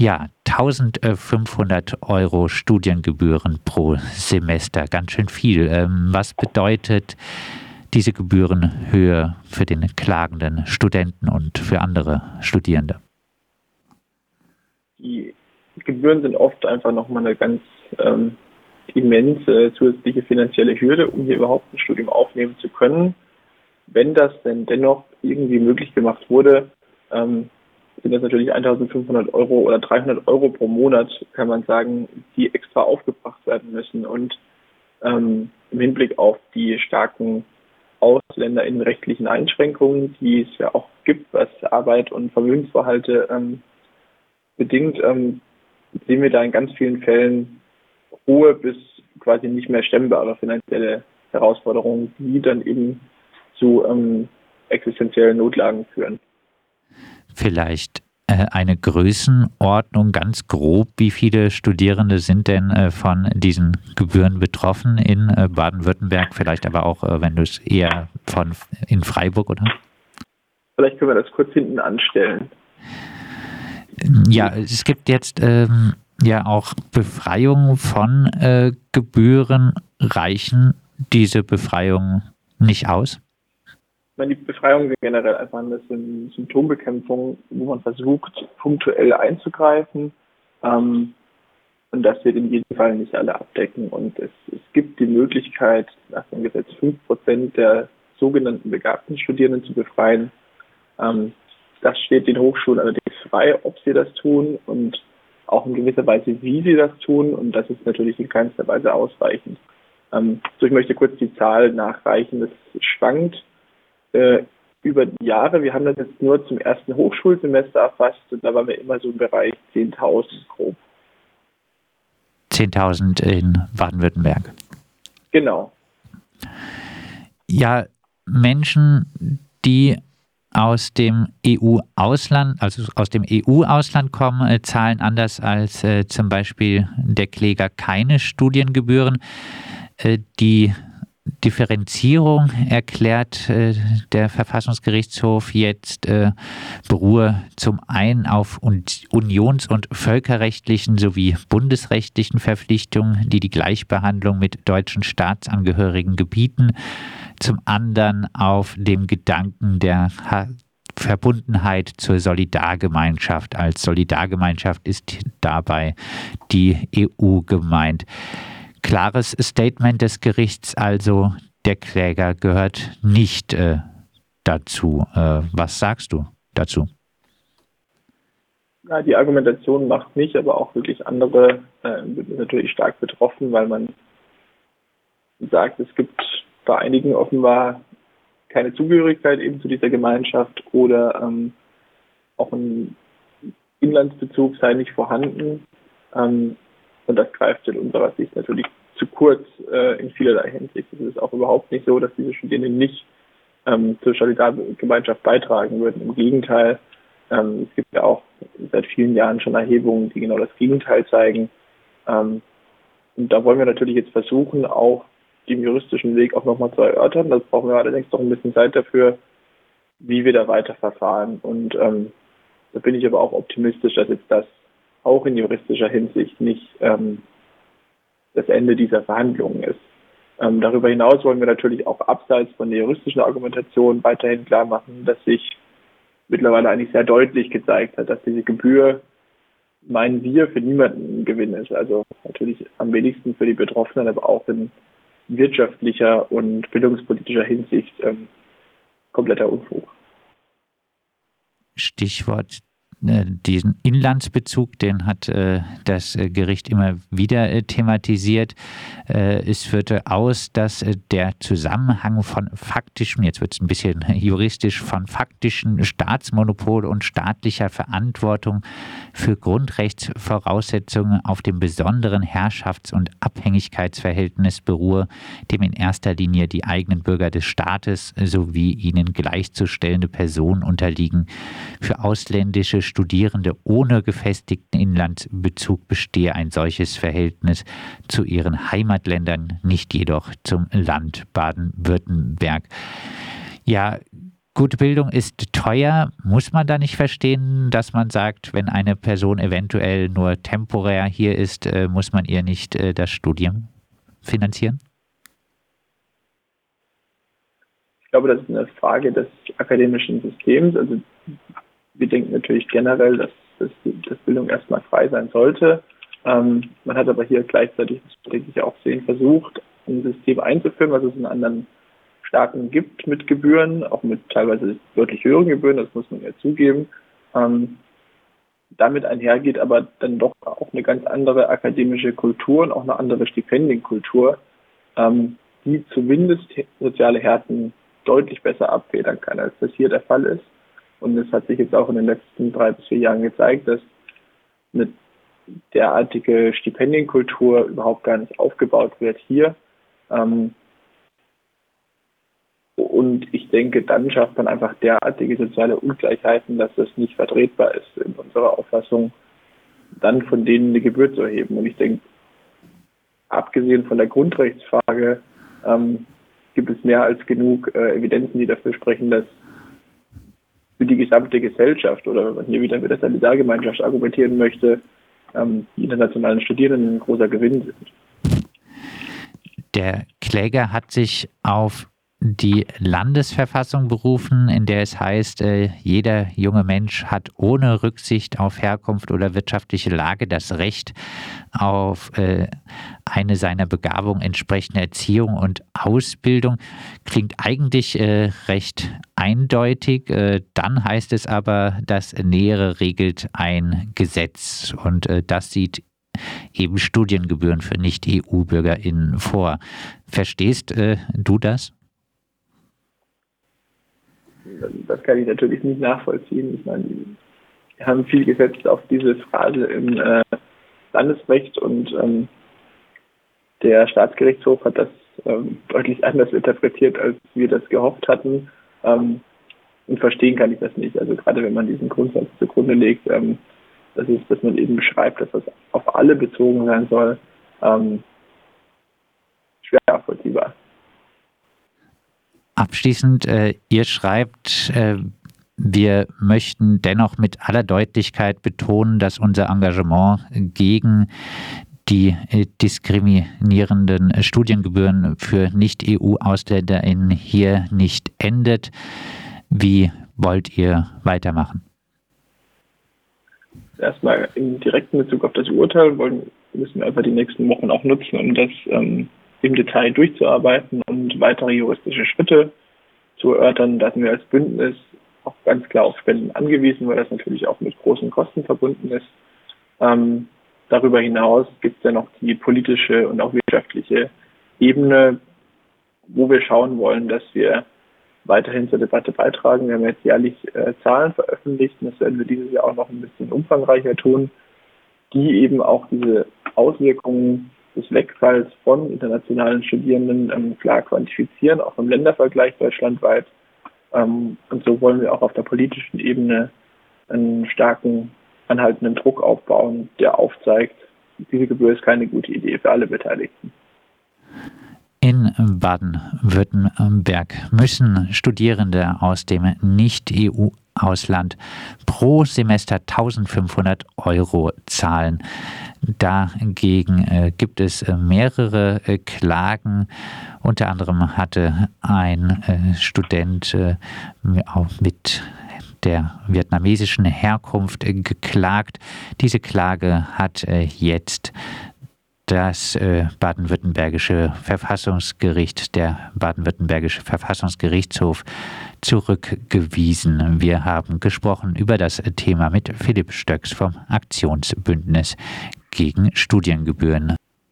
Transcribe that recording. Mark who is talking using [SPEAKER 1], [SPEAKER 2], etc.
[SPEAKER 1] Ja, 1500 Euro Studiengebühren pro Semester, ganz schön viel. Ähm, was bedeutet diese Gebührenhöhe für den klagenden Studenten und für andere Studierende?
[SPEAKER 2] Die Gebühren sind oft einfach nochmal eine ganz ähm, immense zusätzliche finanzielle Hürde, um hier überhaupt ein Studium aufnehmen zu können. Wenn das denn dennoch irgendwie möglich gemacht wurde, ähm, sind das natürlich 1500 Euro oder 300 Euro pro Monat, kann man sagen, die extra aufgebracht werden müssen. Und ähm, im Hinblick auf die starken Ausländer in rechtlichen Einschränkungen, die es ja auch gibt, was Arbeit und Vermögensverhalte ähm, bedingt, ähm, sehen wir da in ganz vielen Fällen hohe bis quasi nicht mehr stemmbare finanzielle Herausforderungen, die dann eben zu ähm, existenziellen Notlagen führen.
[SPEAKER 1] Vielleicht äh, eine Größenordnung ganz grob, wie viele Studierende sind denn äh, von diesen Gebühren betroffen in äh, Baden-Württemberg, vielleicht aber auch, wenn du es eher von in Freiburg oder?
[SPEAKER 2] Vielleicht können wir das kurz hinten anstellen.
[SPEAKER 1] Ja, es gibt jetzt ähm, ja auch Befreiungen von äh, Gebühren. Reichen diese Befreiungen nicht aus?
[SPEAKER 2] Meine, die Befreiungen sind generell einfach eine Symptombekämpfung, wo man versucht, punktuell einzugreifen. Ähm, und das wird in jedem Fall nicht alle abdecken. Und es, es gibt die Möglichkeit, nach dem Gesetz fünf Prozent der sogenannten begabten Studierenden zu befreien. Ähm, das steht den Hochschulen allerdings frei, ob sie das tun und auch in gewisser Weise, wie sie das tun. Und das ist natürlich in keinster Weise ausreichend. Ähm, so, ich möchte kurz die Zahl nachreichen. Das schwankt äh, über die Jahre. Wir haben das jetzt nur zum ersten Hochschulsemester erfasst und da waren wir immer so im Bereich 10.000 grob.
[SPEAKER 1] 10.000 in Baden-Württemberg.
[SPEAKER 2] Genau.
[SPEAKER 1] Ja, Menschen, die aus dem EU-Ausland, also aus dem EU-Ausland kommen, äh, zahlen anders als äh, zum Beispiel der Kläger keine Studiengebühren. Äh, die Differenzierung erklärt äh, der Verfassungsgerichtshof jetzt äh, beruhe zum einen auf unions- und völkerrechtlichen sowie bundesrechtlichen Verpflichtungen, die die Gleichbehandlung mit deutschen Staatsangehörigen gebieten, zum anderen auf dem Gedanken der Verbundenheit zur Solidargemeinschaft. Als Solidargemeinschaft ist dabei die EU gemeint klares Statement des Gerichts, also der Kläger gehört nicht äh, dazu. Äh, was sagst du dazu?
[SPEAKER 2] Ja, die Argumentation macht mich, aber auch wirklich andere äh, natürlich stark betroffen, weil man sagt, es gibt bei einigen offenbar keine Zugehörigkeit eben zu dieser Gemeinschaft oder ähm, auch ein Inlandsbezug sei nicht vorhanden. Ähm, und das greift in unserer Sicht natürlich zu kurz äh, in vielerlei Hinsicht. Es ist auch überhaupt nicht so, dass diese Studierenden nicht ähm, zur Solidargemeinschaft beitragen würden. Im Gegenteil, ähm, es gibt ja auch seit vielen Jahren schon Erhebungen, die genau das Gegenteil zeigen. Ähm, und da wollen wir natürlich jetzt versuchen, auch den juristischen Weg auch nochmal zu erörtern. Das brauchen wir allerdings noch ein bisschen Zeit dafür, wie wir da weiter verfahren. Und ähm, da bin ich aber auch optimistisch, dass jetzt das auch in juristischer Hinsicht nicht ähm, das Ende dieser Verhandlungen ist. Ähm, darüber hinaus wollen wir natürlich auch abseits von der juristischen Argumentation weiterhin klar machen, dass sich mittlerweile eigentlich sehr deutlich gezeigt hat, dass diese Gebühr, meinen wir, für niemanden ein Gewinn ist. Also natürlich am wenigsten für die Betroffenen, aber auch in wirtschaftlicher und bildungspolitischer Hinsicht ähm, kompletter Unfug.
[SPEAKER 1] Stichwort diesen Inlandsbezug, den hat äh, das äh, Gericht immer wieder äh, thematisiert. Äh, es führte aus, dass äh, der Zusammenhang von faktischem, jetzt wird es ein bisschen juristisch, von faktischen Staatsmonopol und staatlicher Verantwortung für Grundrechtsvoraussetzungen auf dem besonderen Herrschafts- und Abhängigkeitsverhältnis beruhe, dem in erster Linie die eigenen Bürger des Staates sowie ihnen gleichzustellende Personen unterliegen. Für ausländische Studierende ohne gefestigten Inlandsbezug bestehe ein solches Verhältnis zu ihren Heimatländern, nicht jedoch zum Land Baden-Württemberg. Ja, Gute Bildung ist teuer. Muss man da nicht verstehen, dass man sagt, wenn eine Person eventuell nur temporär hier ist, äh, muss man ihr nicht äh, das Studium finanzieren?
[SPEAKER 2] Ich glaube, das ist eine Frage des akademischen Systems. Also wir denken natürlich generell, dass, dass, dass Bildung erstmal frei sein sollte. Ähm, man hat aber hier gleichzeitig, das denke ich auch sehen, versucht, ein System einzuführen, was es in anderen Staaten gibt mit Gebühren, auch mit teilweise deutlich höheren Gebühren, das muss man ja zugeben. Ähm, damit einhergeht aber dann doch auch eine ganz andere akademische Kultur und auch eine andere Stipendienkultur, ähm, die zumindest soziale Härten deutlich besser abfedern kann, als das hier der Fall ist. Und es hat sich jetzt auch in den letzten drei bis vier Jahren gezeigt, dass eine derartige Stipendienkultur überhaupt gar nicht aufgebaut wird hier. Ähm, und ich denke, dann schafft man einfach derartige soziale Ungleichheiten, dass es nicht vertretbar ist, in unserer Auffassung, dann von denen eine Gebühr zu erheben. Und ich denke, abgesehen von der Grundrechtsfrage, ähm, gibt es mehr als genug äh, Evidenzen, die dafür sprechen, dass für die gesamte Gesellschaft oder wenn man hier wieder mit der Solidargemeinschaft argumentieren möchte, ähm, die internationalen Studierenden ein großer Gewinn sind.
[SPEAKER 1] Der Kläger hat sich auf die Landesverfassung berufen, in der es heißt, äh, jeder junge Mensch hat ohne Rücksicht auf Herkunft oder wirtschaftliche Lage das Recht auf äh, eine seiner Begabung entsprechende Erziehung und Ausbildung. Klingt eigentlich äh, recht eindeutig. dann heißt es aber, das Nähere regelt ein Gesetz und das sieht eben Studiengebühren für Nicht-EU-BürgerInnen vor. Verstehst du das?
[SPEAKER 2] Das kann ich natürlich nicht nachvollziehen. Ich meine, wir haben viel gesetzt auf diese Phrase im äh, Landesrecht und ähm, der Staatsgerichtshof hat das ähm, deutlich anders interpretiert, als wir das gehofft hatten. Ähm, und verstehen kann ich das nicht. Also gerade wenn man diesen Grundsatz zugrunde legt, ähm, das ist, dass man eben beschreibt, dass das auf alle bezogen sein soll, ähm, schwer nachvollziehbar.
[SPEAKER 1] Abschließend, äh, ihr schreibt, äh, wir möchten dennoch mit aller Deutlichkeit betonen, dass unser Engagement gegen die äh, diskriminierenden Studiengebühren für Nicht-EU-AusländerInnen hier nicht endet. Wie wollt ihr weitermachen?
[SPEAKER 2] Erstmal im direkten Bezug auf das Urteil wollen, müssen wir einfach die nächsten Wochen auch nutzen, um das ähm, im Detail durchzuarbeiten und weitere juristische Schritte zu erörtern. Da sind wir als Bündnis auch ganz klar auf Spenden angewiesen, weil das natürlich auch mit großen Kosten verbunden ist. Ähm, darüber hinaus gibt es ja noch die politische und auch wirtschaftliche Ebene, wo wir schauen wollen, dass wir weiterhin zur Debatte beitragen. Wir haben jetzt jährlich äh, Zahlen veröffentlicht und das werden wir dieses Jahr auch noch ein bisschen umfangreicher tun, die eben auch diese Auswirkungen des Wegfalls von internationalen Studierenden ähm, klar quantifizieren, auch im Ländervergleich deutschlandweit. Ähm, und so wollen wir auch auf der politischen Ebene einen starken, anhaltenden Druck aufbauen, der aufzeigt, diese Gebühr ist keine gute Idee für alle Beteiligten.
[SPEAKER 1] In Baden-Württemberg müssen Studierende aus dem Nicht-EU-Ausland pro Semester 1500 Euro zahlen. Dagegen äh, gibt es äh, mehrere äh, Klagen. Unter anderem hatte ein Student mit der vietnamesischen Herkunft geklagt. Diese Klage hat jetzt das baden-württembergische Verfassungsgericht, der baden-württembergische Verfassungsgerichtshof zurückgewiesen. Wir haben gesprochen über das Thema mit Philipp Stöcks vom Aktionsbündnis gegen Studiengebühren.